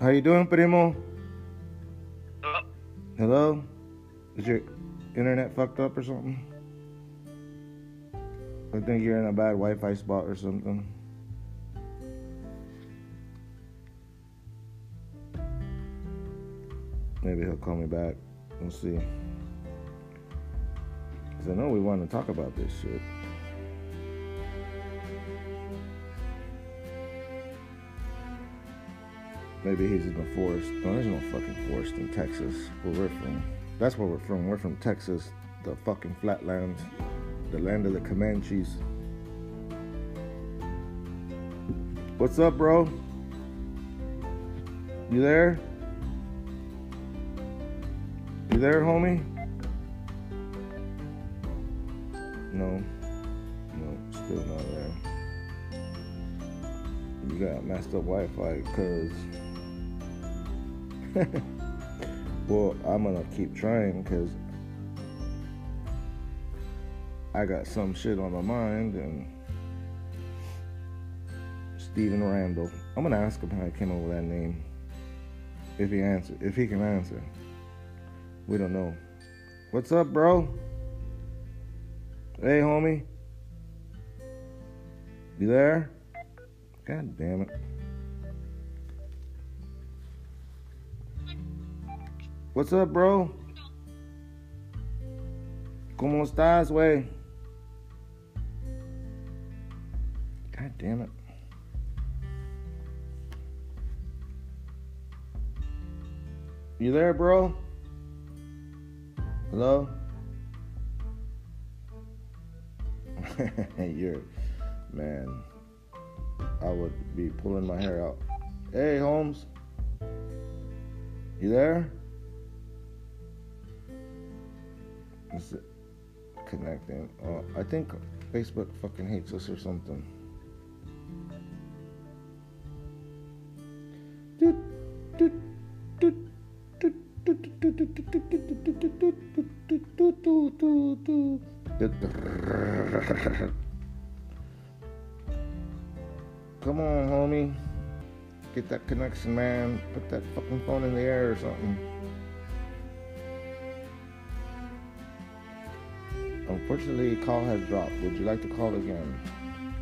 How you doing, primo? Hello? Hello? Is your internet fucked up or something? I think you're in a bad Wi-Fi spot or something. Maybe he'll call me back. We'll see. Cause I know we want to talk about this shit. Maybe he's in the forest. No, there's no fucking forest in Texas, where we're from. That's where we're from. We're from Texas, the fucking flatlands, the land of the Comanches. What's up, bro? You there? You there, homie? No. No, still not there. You got messed up Wi-Fi, cause. well, I'm gonna keep trying, cause I got some shit on my mind, and Stephen Randall. I'm gonna ask him how he came up with that name. If he answer, if he can answer. We don't know. What's up, bro? Hey, homie. You there? God damn it. What's up, bro? ¿Cómo estás, wey? God damn it. You there, bro? Hello? You're, man, I would be pulling my hair out. Hey, Holmes. You there? Is connecting? Uh, I think Facebook fucking hates us or something. Come on, homie. Get that connection, man. Put that fucking phone in the air or something. Unfortunately, call has dropped. Would you like to call again?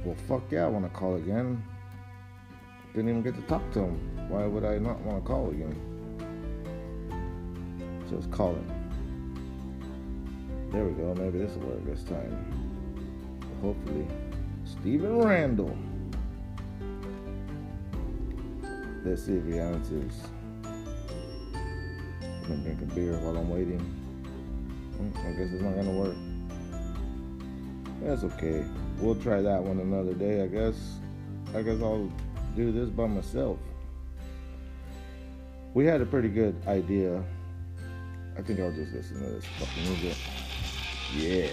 Well, fuck yeah, I want to call again. Didn't even get to talk to him. Why would I not want to call again? Just call it. There we go. Maybe this will work this time. Hopefully. Stephen Randall. Let's see if he answers. I'm gonna drink a beer while I'm waiting. Hmm, I guess it's not gonna work. That's okay. We'll try that one another day, I guess. I guess I'll do this by myself. We had a pretty good idea. I think I'll just listen to this fucking music. Yeah.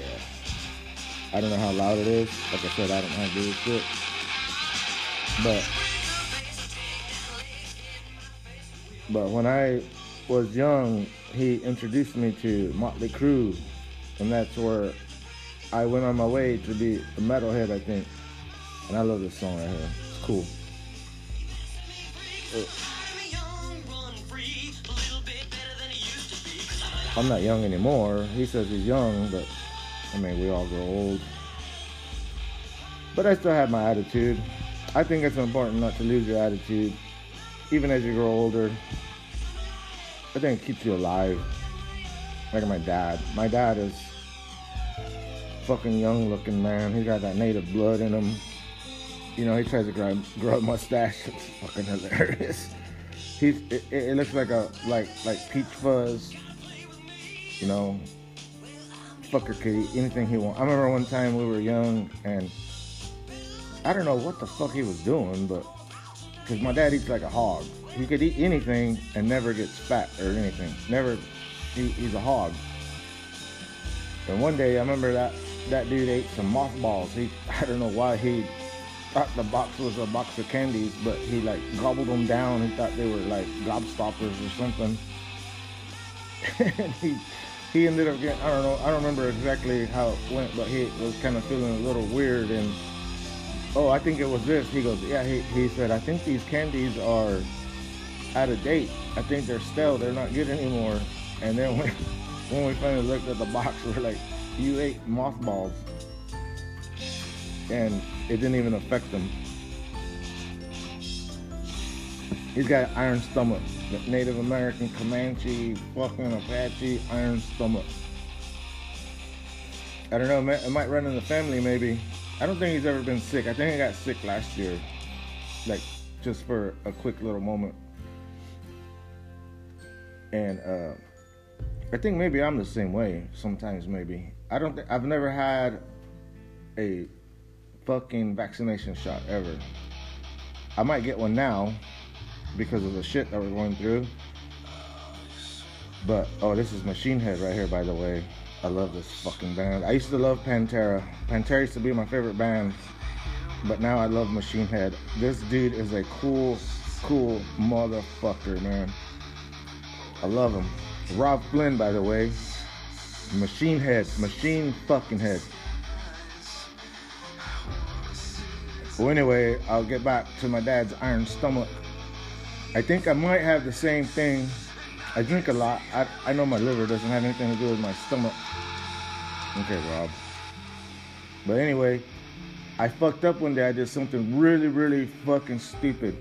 I don't know how loud it is. Like I said, I don't have to do this shit. But but when I was young, he introduced me to Motley Crue, and that's where I went on my way to be a metalhead, I think. And I love this song right here. It's cool. I'm not young anymore. He says he's young, but I mean, we all grow old. But I still have my attitude. I think it's important not to lose your attitude, even as you grow older. I think it keeps you alive. Like my dad. My dad is fucking young looking man. He got that native blood in him. You know, he tries to grow, grow a mustache. It's fucking hilarious. He's it, it looks like a like like peach fuzz. You know, fucker eat anything he wants. I remember one time we were young and I don't know what the fuck he was doing, but because my dad eats like a hog. He could eat anything and never gets fat or anything. Never, he, he's a hog. And one day I remember that that dude ate some mothballs. He, I don't know why he thought the box was a box of candies, but he like gobbled them down. He thought they were like gobstoppers or something. and he he ended up getting I don't know I don't remember exactly how it went, but he was kind of feeling a little weird and oh I think it was this. He goes yeah he he said I think these candies are out of date. I think they're stale. They're not good anymore. And then when, when we finally looked at the box, we're like, you ate mothballs. And it didn't even affect them. He's got iron stomach. Native American Comanche, fucking Apache, iron stomach. I don't know, it might run in the family maybe. I don't think he's ever been sick. I think he got sick last year. Like, just for a quick little moment. And uh, I think maybe I'm the same way sometimes, maybe. I don't think, I've never had a fucking vaccination shot ever. I might get one now because of the shit that we're going through. But oh, this is Machine Head right here, by the way. I love this fucking band. I used to love Pantera. Pantera used to be my favorite band, but now I love Machine Head. This dude is a cool, cool motherfucker, man. I love him. Robb Flynn, by the way. Machine Head. Machine fucking Head. Well, anyway, I'll get back to my dad's iron stomach. I think I might have the same thing. I drink a lot. I, I know my liver doesn't have anything to do with my stomach. Okay, Robb. But anyway, I fucked up one day. I did something really, really fucking stupid.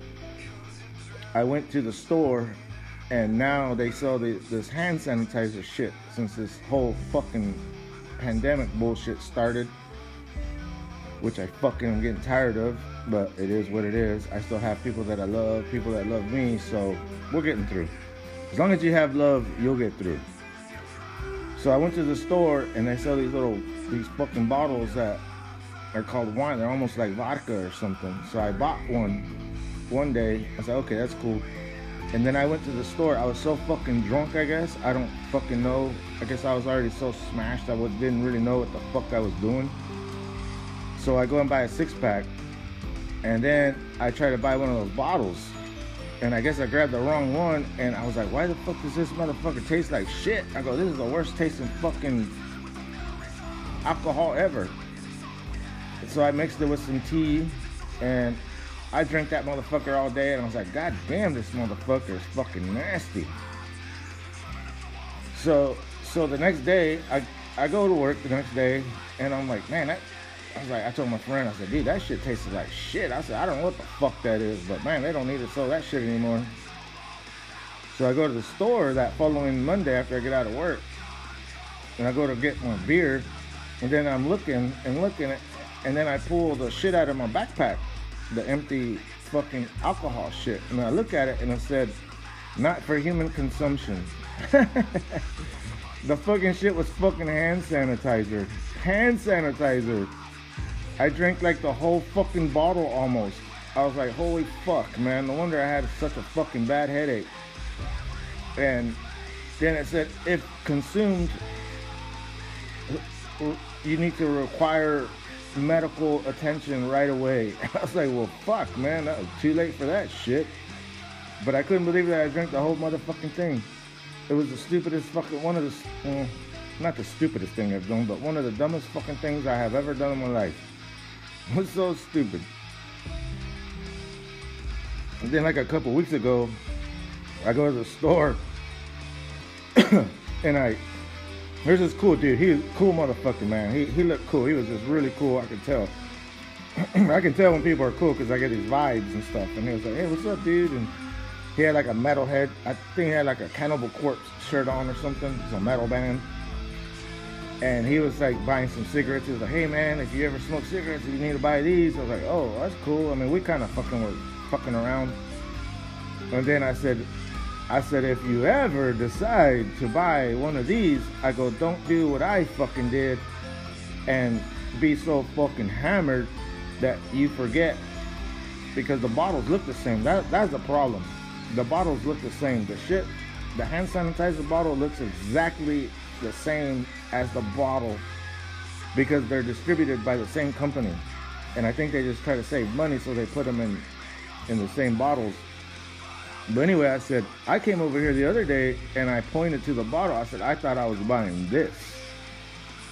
I went to the store and now they sell the, this hand sanitizer shit since this whole fucking pandemic bullshit started, which I fucking am getting tired of but it is what it is. I still have people that I love, people that love me, so we're getting through. As long as you have love, you'll get through. So I went to the store and they sell these little, these fucking bottles that are called wine. They're almost like vodka or something. So I bought one one day. I said, okay, that's cool. And then I went to the store. I was so fucking drunk, I guess. I don't fucking know. I guess I was already so smashed I didn't really know what the fuck I was doing. So I go and buy a six pack and then I try to buy one of those bottles. And I guess I grabbed the wrong one. And I was like, why the fuck does this motherfucker taste like shit? I go, this is the worst tasting fucking alcohol ever. So I mixed it with some tea. And I drank that motherfucker all day. And I was like, God damn, this motherfucker is fucking nasty. So, so the next day, I, I go to work the next day. And I'm like, man, that I was like, I told my friend, I said, dude, that shit tasted like shit. I said, I don't know what the fuck that is, but man, they don't need to sell that shit anymore. So I go to the store that following Monday after I get out of work, and I go to get my beer, and then I'm looking and looking, and then I pull the shit out of my backpack, the empty fucking alcohol shit, and I look at it and it said, not for human consumption. the fucking shit was fucking hand sanitizer. Hand sanitizer. I drank like the whole fucking bottle almost. I was like, holy fuck, man. No wonder I had such a fucking bad headache. And then it said, if consumed, you need to require medical attention right away. I was like, well, fuck, man. That was too late for that shit. But I couldn't believe that I drank the whole motherfucking thing. It was the stupidest fucking, one of the, uh, not the stupidest thing I've done, but one of the dumbest fucking things I have ever done in my life It was so stupid. And then like a couple weeks ago, I go to the store and I there's this cool dude. He's cool motherfucker, man. He he looked cool. He was just really cool. I could tell. I can tell when people are cool because I get these vibes and stuff. And he was like, "Hey, what's up, dude?" And he had like a metal head. I think he had like a Cannibal Corpse shirt on or something. It's a metal band and he was like buying some cigarettes. He was like, "Hey man, if you ever smoke cigarettes, you need to buy these." I was like, "Oh, that's cool." I mean, we kind of fucking were fucking around. And then I said, "I said if you ever decide to buy one of these, I go, don't do what I fucking did, and be so fucking hammered that you forget because the bottles look the same. That that's the problem. The bottles look the same. The shit, the hand sanitizer bottle looks exactly the same as the bottle because they're distributed by the same company. And I think they just try to save money, so they put them in in the same bottles. But anyway, I said, I came over here the other day and I pointed to the bottle. I said, I thought I was buying this.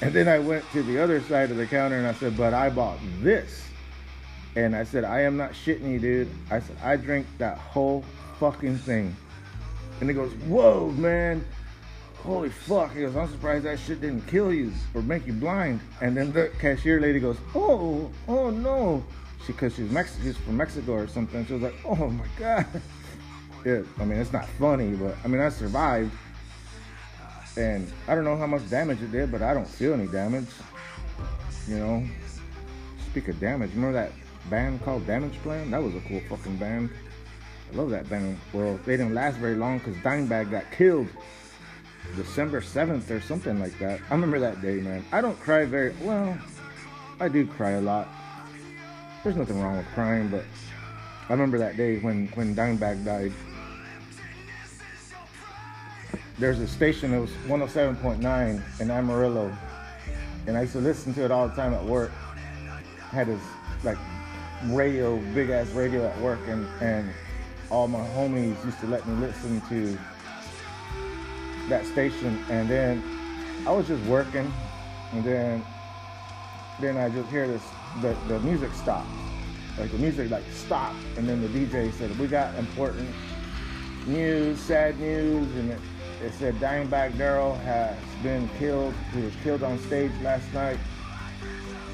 And then I went to the other side of the counter and I said, but I bought this. And I said, I am not shitting you, dude. I said, I drank that whole fucking thing. And he goes, Whoa, man. Holy fuck. He goes, I'm surprised that shit didn't kill you or make you blind. And then the cashier lady goes, Oh, oh no. She, cause she's Mexican, she's from Mexico or something. She was like, Oh my God. Yeah, I mean, it's not funny, but I mean, I survived. And I don't know how much damage it did, but I don't feel any damage. You know, speak of damage, remember that band called Damageplan? That was a cool fucking band. I love that band. Well, they didn't last very long because Dimebag got killed December 7th or something like that. I remember that day, man. I don't cry very well. I do cry a lot. There's nothing wrong with crying, but I remember that day when when Dimebag died. There's a station that was 107.9 in Amarillo, and I used to listen to it all the time at work. Had this like radio, big ass radio at work, and and all my homies used to let me listen to that station. And then I was just working, and then then I just hear this the the music stopped, like the music like stopped, and then the DJ said we got important news, sad news, and it, it said Dimebag Darrell has been killed. He was killed on stage last night,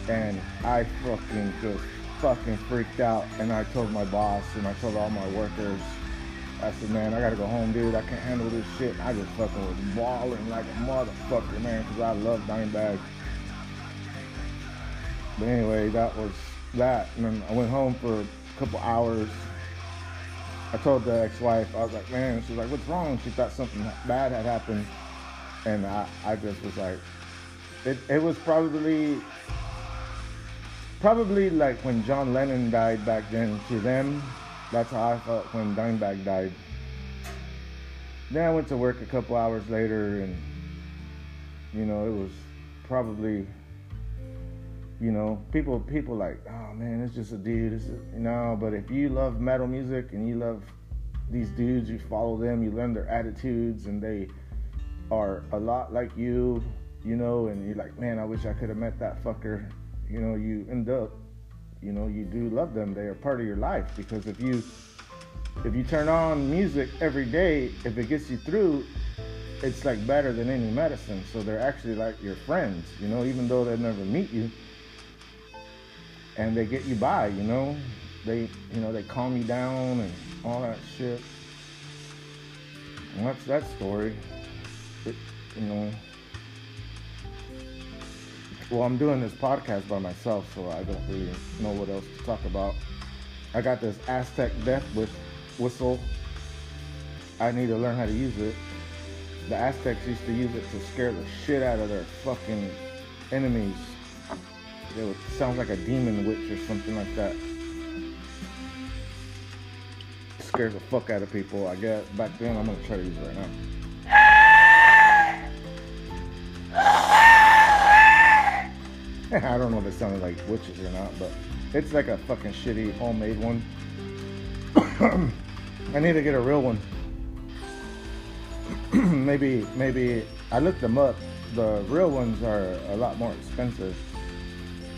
and I fucking just fucking freaked out. And I told my boss and I told all my workers. I said, man, I gotta go home, dude. I can't handle this shit. I just fucking was bawling like a motherfucker, man, because I love Dimebag. But anyway, that was that. And then I went home for a couple hours. I told the ex-wife, I was like, man, she was like, what's wrong? She thought something bad had happened. And I, I just was like, it, it was probably, probably like when John Lennon died back then to them. That's how I felt when Dimebag died. Then I went to work a couple hours later and, you know, it was probably you know, people people like, oh man, it's just a dude. It's you know, but if you love metal music and you love these dudes, you follow them, you learn their attitudes, and they are a lot like you, you know, and you're like, man, I wish I could have met that fucker. You know, you end up, you know, you do love them. They are part of your life because if you if you turn on music every day, if it gets you through, it's like better than any medicine. So they're actually like your friends, you know, even though they never meet you and they get you by, you know. They, you know, they calm you down and all that shit. And that's that story. It, you know. Well, I'm doing this podcast by myself, so I don't really know what else to talk about. I got this Aztec Death whistle. I need to learn how to use it. The Aztecs used to use it to scare the shit out of their fucking enemies it would, sounds like a demon witch or something like that. It scares the fuck out of people. I guess back then I'm gonna try to use it right now. I don't know if it sounded like witches or not, but it's like a fucking shitty homemade one. I need to get a real one. maybe, maybe I looked them up. The real ones are a lot more expensive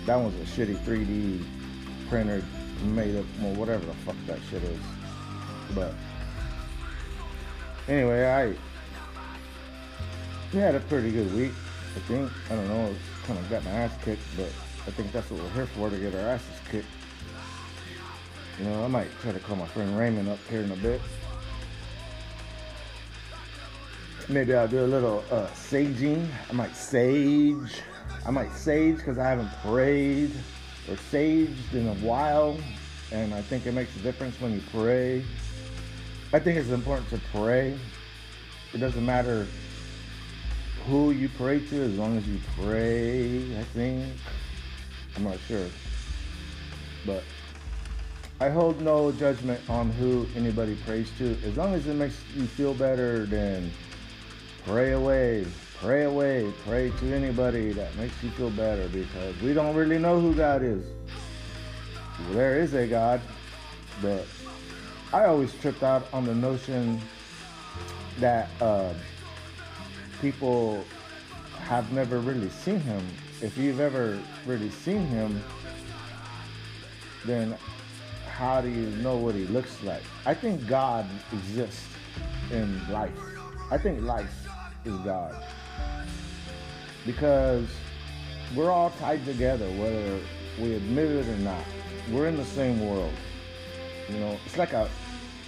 that one's a shitty 3D printer made up, well, whatever the fuck that shit is. But anyway, I we had a pretty good week. I think. I don't know. It's kind of got my ass kicked, but I think that's what we're here for to get our asses kicked. You know, I might try to call my friend Raymond up here in a bit. Maybe I'll do a little uh, saging. I might sage. I might sage because I haven't prayed or saged in a while, and I think it makes a difference when you pray. I think it's important to pray. It doesn't matter who you pray to as long as you pray, I think. I'm not sure. But I hold no judgment on who anybody prays to. As long as it makes you feel better, then pray away. Pray away. Pray to anybody that makes you feel better because we don't really know who God is. There is a God, but I always tripped out on the notion that uh, people have never really seen him. If you've ever really seen him, then how do you know what he looks like? I think God exists in life. I think life is God. Because we're all tied together, whether we admit it or not. We're in the same world. You know, it's like a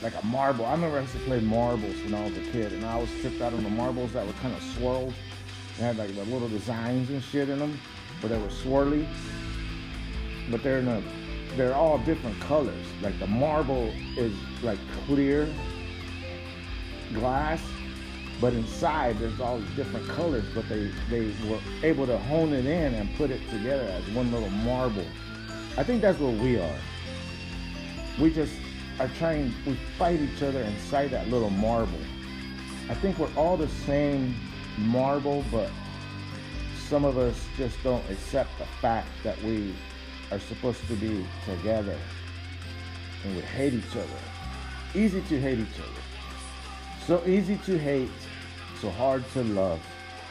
like a marble. I remember I used to play marbles when I was a kid, and I was tripped out on the marbles that were kind of swirled. They had like the little designs and shit in them, but they were swirly. But they're in a, they're all different colors. Like the marble is like clear glass, but inside there's all these different colors. But they they were able to hone it in and put it together as one little marble. I think that's what we are. We just are trying, we fight each other inside that little marble. I think we're all the same marble, but some of us just don't accept the fact that we are supposed to be together and we hate each other. Easy to hate each other. So easy to hate, so hard to love.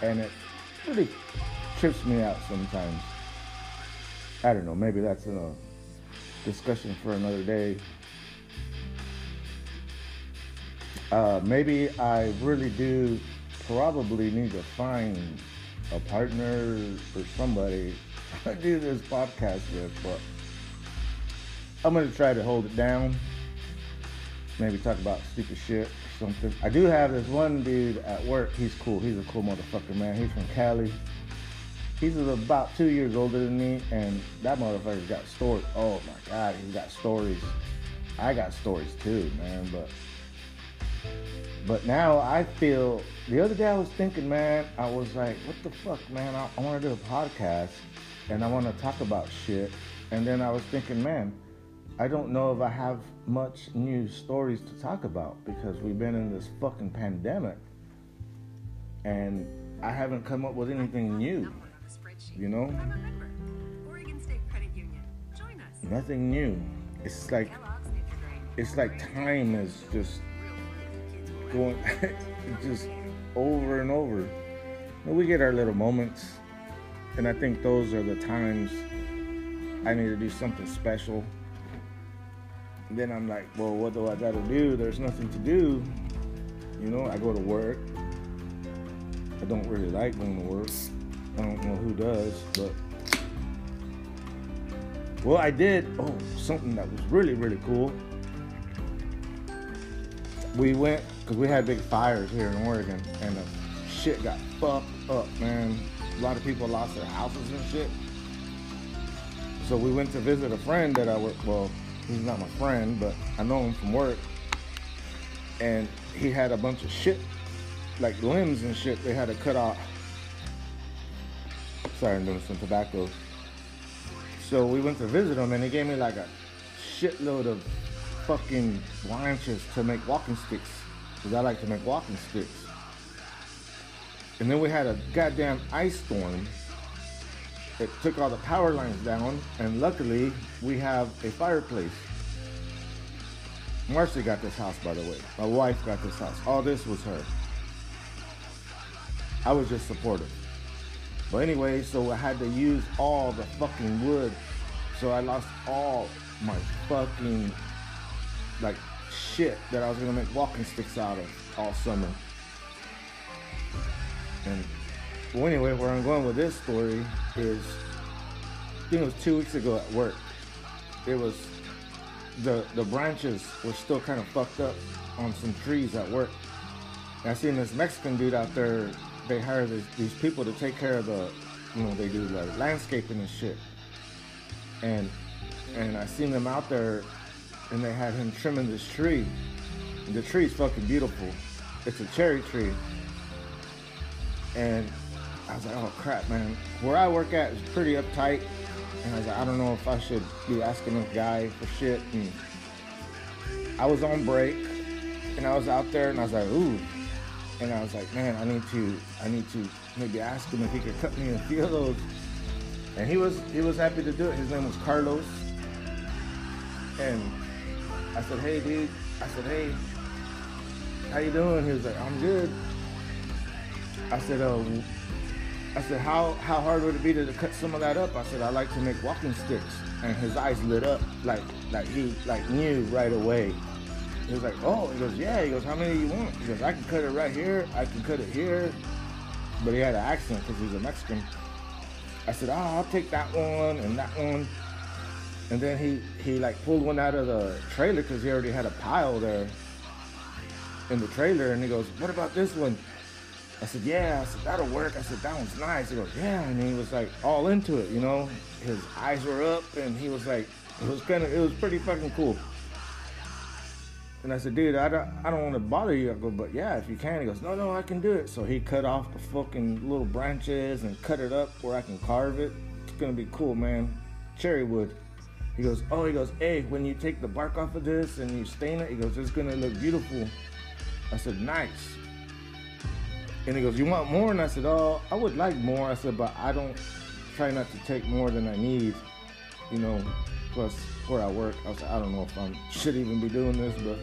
And it really trips me out sometimes. I don't know, maybe that's a discussion for another day. Uh, maybe I really do probably need to find a partner or somebody to do this podcast with, but I'm gonna try to hold it down. Maybe talk about stupid shit something. I do have this one dude at work. He's cool. He's a cool motherfucker, man. He's from Cali. He's about two years older than me, and that motherfucker's got stories. Oh my god, he's got stories. I got stories too, man. But but now I feel. The other day I was thinking, man. I was like, what the fuck, man? I, I want to do a podcast, and I want to talk about shit. And then I was thinking, man, I don't know if I have much new stories to talk about because we've been in this fucking pandemic, and I haven't come up with anything new. You know? Remember, Oregon State Credit Union. Join us. Nothing new. It's like it's like time is just Real fruit, kids will going just over and over. We get our little moments, and I think those are the times I need to do something special. And then I'm like, well, what do I gotta do? There's nothing to do. You know, I go to work. I don't really like going to work. I don't know who does, but well, I did. Oh, something that was really, really cool we went because we had big fires here in Oregon, and the shit got fucked up, man. A lot of people lost their houses and shit. So we went to visit a friend that I work. Well, he's not my friend, but I know him from work. And he had a bunch of shit, like limbs and shit. They had to cut off. Sorry, I'm doing some tobacco. So we went to visit him, and he gave me like a shitload of fucking branches to make walking sticks. Because I like to make walking sticks. And then we had a goddamn ice storm. It took all the power lines down, and luckily we have a fireplace. Marcy got this house, by the way. My wife got this house. All this was her. I was just supportive. But anyway, so I had to use all the fucking wood. So I lost all my fucking like shit that I was gonna make walking sticks out of all summer. And well, anyway, where I'm going with this story is, I think it was two weeks ago at work. It was the the branches were still kind of fucked up on some trees at work. And I seen this Mexican dude out there. They hire this, these people to take care of the, you know, they do like landscaping and shit. And and I seen them out there and they had him trimming this tree. And the tree's fucking beautiful. It's a cherry tree. And I was like, oh crap, man. Where I work at is pretty uptight. And I was like, I don't know if I should be asking this guy for shit. And I was on break and I was out there and I was like, ooh. And I was like, man, I need to, I need to maybe ask him if he could cut me a few of those. And he was, he was happy to do it. His name was Carlos. And I said, hey, dude. I said, hey, how you doing? He was like, I'm good. I said, oh, I said, how how hard would it be to, cut some of that up? I said, I like to make walking sticks. And his eyes lit up like like he like knew right away. He was like, oh, he goes, yeah. He goes, how many you want? He goes, I can cut it right here. I can cut it here. But he had an accent because he's a Mexican. I said, oh, I'll take that one and that one. And then he he like pulled one out of the trailer because he already had a pile there in the trailer. And he goes, what about this one? I said, yeah. I said, that'll work. I said, that one's nice. He goes, yeah. And he was like all into it, you know. His eyes were up and he was like, it was kind of, it was pretty fucking cool. And I said, dude, I don't, I don't want to bother you. I go, but yeah, if you can. He goes, no, no, I can do it. So he cut off the fucking little branches and cut it up where I can carve it. It's gonna be cool, man. Cherry wood. He goes, oh, he goes, hey, when you take the bark off of this and you stain it, he goes, it's gonna look beautiful. I said, nice. And he goes, you want more? And I said, oh, I would like more. I said, but I don't try not to take more than I need, you know, plus where I work. I was I don't know if I should even be doing this, but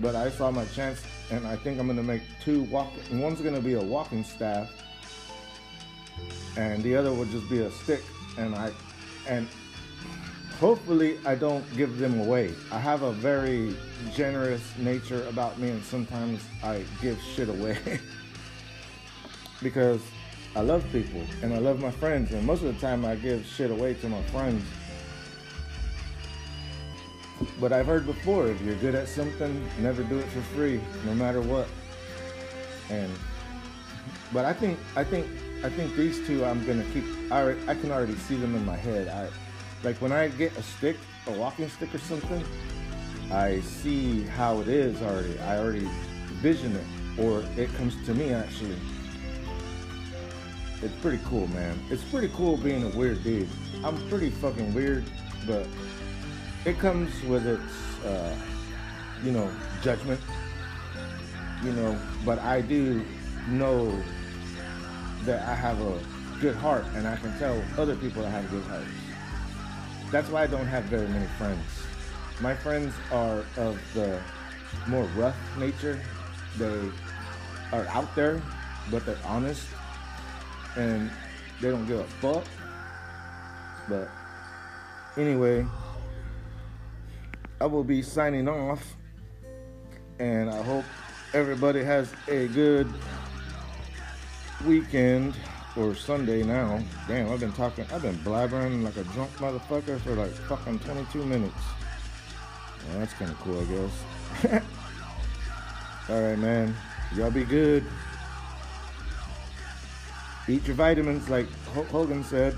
but I saw my chance, and I think I'm gonna make two walk. One's gonna be a walking staff, and the other would just be a stick. And I and hopefully I don't give them away. I have a very generous nature about me, and sometimes I give shit away because I love people and I love my friends, and most of the time I give shit away to my friends. But I've heard before, if you're good at something, never do it for free, no matter what. And but I think I think I think these two I'm gonna keep. I I can already see them in my head. I like when I get a stick, a walking stick or something. I see how it is already. I already vision it, or it comes to me actually. It's pretty cool, man. It's pretty cool being a weird dude. I'm pretty fucking weird, but it comes with its, uh, you know, judgment. You know, but I do know that I have a good heart, and I can tell other people that have a good hearts. That's why I don't have very many friends. My friends are of the more rough nature. They are out there, but they're honest, and they don't give a fuck. But anyway, I will be signing off, and I hope everybody has a good weekend or Sunday now. Damn, I've been talking, I've been blabbering like a drunk motherfucker for like fucking 22 minutes. Well, that's kind of cool, I guess. All right, man. Y'all be good. Eat your vitamins, like Hogan said.